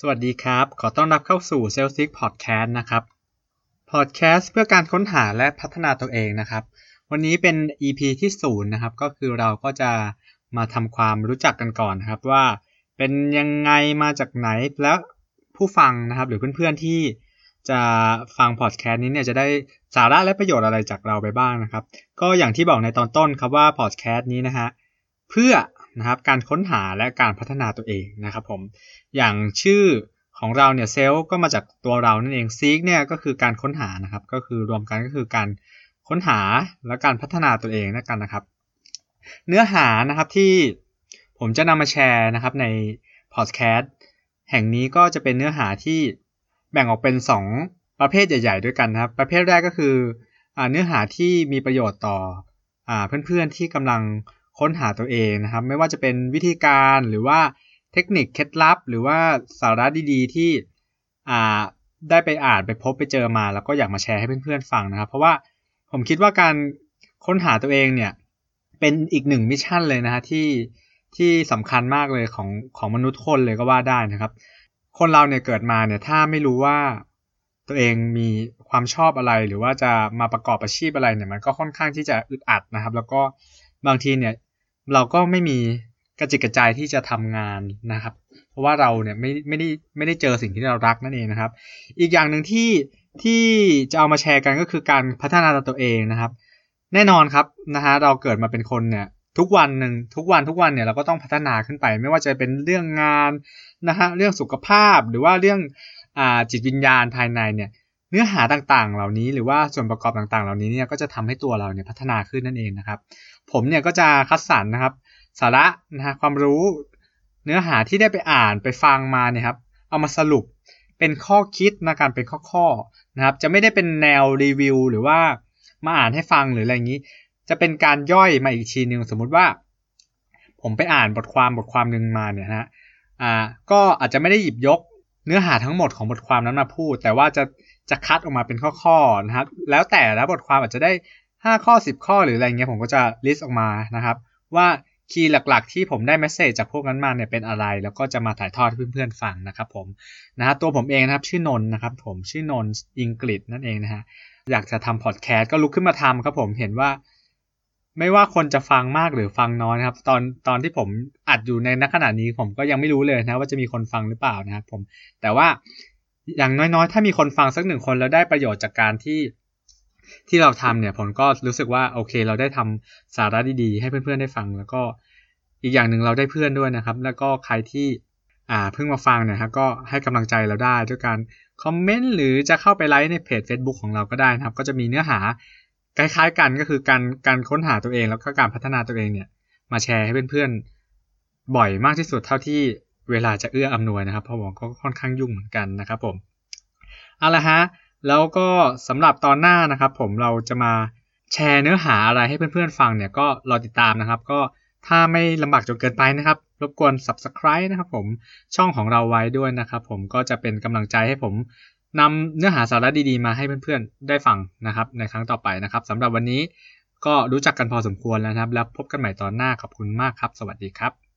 สวัสดีครับ ขอต้อนรับเข้าสู่ s a l e s i c Podcast นะครับ Podcast เพื่อการค้นหาและพัฒนาตัวเองนะครับ วันนี้เป็น EP ที่ศูนย์นะครับ ก็คือเราก็จะมาทำความรู้จักกันก่อนนะครับ ว่าเป็นยังไงมาจากไหนแล้วผู้ฟังนะครับ หรือเพื่อนๆที่จะฟังพอดแคสต์นี้เนี่ยจะได้สาระและประโยชน์อะไรจากเราไปบ้างนะครับ ก็อย่างที่บอกในตอนต้นครับว่าพอดแคสต์นี้นะฮะเพื่อ นะครับการค้นหาและการพัฒนาตัวเองนะครับผมอย่างชื่อของเราเนี่ยเซลล์ก็มาจากตัวเรานั่นเองซีกเนี่ยก็คือการค้นหานะครับก็คือรวมกันก็คือการค้นหาและการพัฒนาตัวเองนั่นกันนะครับ เนื้อหานะครับที่ผมจะนำมาแชร์นะครับในพอดแคสต์แห่งนี้ก็จะเป็นเนื้อหาที่แบ่งออกเป็น 2 ประเภทใหญ่ ๆ ด้วยกันนะครับ ประเภทแรกก็คืออเนื้อหาที่มีประโยชน์ต่ออเพื่อนๆที่กำลัง ค้นหาตัวเองนะครับ ไม่ว่าจะเป็นวิธีการหรือว่าเทคนิคเคล็ดลับ หรือว่าสาระดีๆ ที่อ่าได้ไปอ่านไปพบไปเจอมา แล้วก็อยากมาแชร์ให้เพื่อนๆฟังนะครับ เพราะว่าผมคิดว่าการค้นหาตัวเองเนี่ยเป็นอีกหนึ่งมิชชั่นเลยนะฮะที่ที่สำคัญมากเลยของของมนุษย์คนเลยก็ว่าได้นะครับ คนเราเนี่ยเกิดมาเนี่ยถ้าไม่รู้ว่าตัวเองมีความชอบอะไรหรือว่าจะมาประกอบอาชีพอะไรเนี่ยมันก็ค่อนข้างที่จะอึดอัดนะครับ แล้วก็บางทีเนี่ย เราก็ไม่มีกระจิกกระใจที่จะทำงานนะครับ เพราะว่าเราเนี่ยไม่ไม่ได้ไม่ได้เจอสิ่งที่เรารักนั่นเองนะครับ อีกอย่างหนึ่งที่ที่จะเอามาแชร์กันก็คือการพัฒนาตัวเองนะครับ แน่นอนครับนะฮะเราเกิดมาเป็นคนเนี่ยทุกวันหนึ่งทุกวันทุกวันเนี่ยเราก็ต้องพัฒนาขึ้นไป ไม่ว่าจะเป็นเรื่องงานนะฮะเรื่องสุขภาพหรือว่าเรื่องอ่าจิตวิญญาณภายในเนี่ย เนื้อหาต่างๆ เหล่านี้หรือว่าส่วนประกอบต่างๆ เหล่านี้เนี่ยก็จะทำให้ตัวเราเนี่ยพัฒนาขึ้นนั่นเองนะครับ ผมเนี่ยก็จะคัดสรรนะครับ สาระนะฮะความรู้เนื้อหาที่ได้ไปอ่านไปฟังมาเนี่ยครับเอามาสรุปเป็นข้อคิดนะการเป็นข้อๆนะครับ จะไม่ได้เป็นแนวรีวิว หรือว่ามาอ่านให้ฟังหรืออะไรอย่างนี้ จะเป็นการย่อยมาอีกทีหนึ่งสมมุติว่า ผมไปอ่านบทความบทความหนึ่งมาเนี่ยฮะอ่าก็อาจจะไม่ได้หยิบยก เนื้อหาทั้งหมดของบทความนั้นมาพูด แต่ว่าจะจะคัดออกมาเป็นข้อๆนะครับ แล้วแต่ละบทความอาจจะได้ 5 ข้อ 10 ข้อหรืออะไรเงี้ยผมก็จะ list ออกมานะครับ ว่า key หลักๆ ที่ผมได้ message จากพวกนั้นมาเนี่ยเป็นอะไร แล้วก็จะมาถ่ายทอดให้เพื่อนๆฟังนะครับผมนะฮะตัวผมเองนะครับชื่อนนนะครับผมชื่อนนอังกฤษนั่นเองนะฮะอยากจะทำพอดแคสต์ก็ลุกขึ้นมาทำครับผมเห็นว่า ไม่ว่าคนจะฟังมากหรือฟังน้อยนะครับ ตอนตอนที่ผมอัดอยู่ในนักขณะนี้ผมก็ยังไม่รู้เลยนะว่าจะมีคนฟังหรือเปล่านะครับผม แต่ว่าอย่างน้อยๆ ถ้ามีคนฟังสักหนึ่งคนแล้วได้ประโยชน์จากการที่ที่เราทำเนี่ยผมก็รู้สึกว่าโอเค เราได้ทำสาระดีๆ ให้เพื่อนๆได้ฟัง แล้วก็อีกอย่างหนึ่งเราได้เพื่อนด้วยนะครับ แล้วก็ใครที่อ่าเพิ่งมาฟังเนี่ยครับก็ให้กำลังใจเราได้ด้วยการคอมเมนต์หรือจะเข้าไปไลค์ในเพจ Facebook ของเราก็ได้นะครับ ก็จะมีเนื้อหา คล้ายๆกันก็คือการการค้นหาตัวเองแล้วก็การพัฒนาตัวเองเนี่ย มาแชร์ให้เพื่อนๆบ่อยมากที่สุดเท่าที่เวลาจะเอื้ออำนวยนะครับเพราะผมก็ค่อนข้างยุ่งเหมือนกันนะครับผมเอาละฮะแล้วก็สำหรับตอนหน้านะครับ ผมเราจะมาแชร์เนื้อหาอะไรให้เพื่อนๆฟังเนี่ยก็รอติดตามนะครับ ก็ถ้าไม่ลำบากจนเกินไปนะครับ รบกวน subscribe นะครับผมช่องของเราไว้ด้วยนะครับ ผมก็จะเป็นกำลังใจให้ผม นำเนื้อหาสาระดีๆ มาให้เพื่อนๆ ได้ฟังนะครับ ในครั้งต่อไปนะครับสำหรับวันนี้ก็รู้จักกันพอสมควรแล้วนะครับ แล้วพบกันใหม่ตอนหน้าขอบคุณมากครับ สวัสดีครับ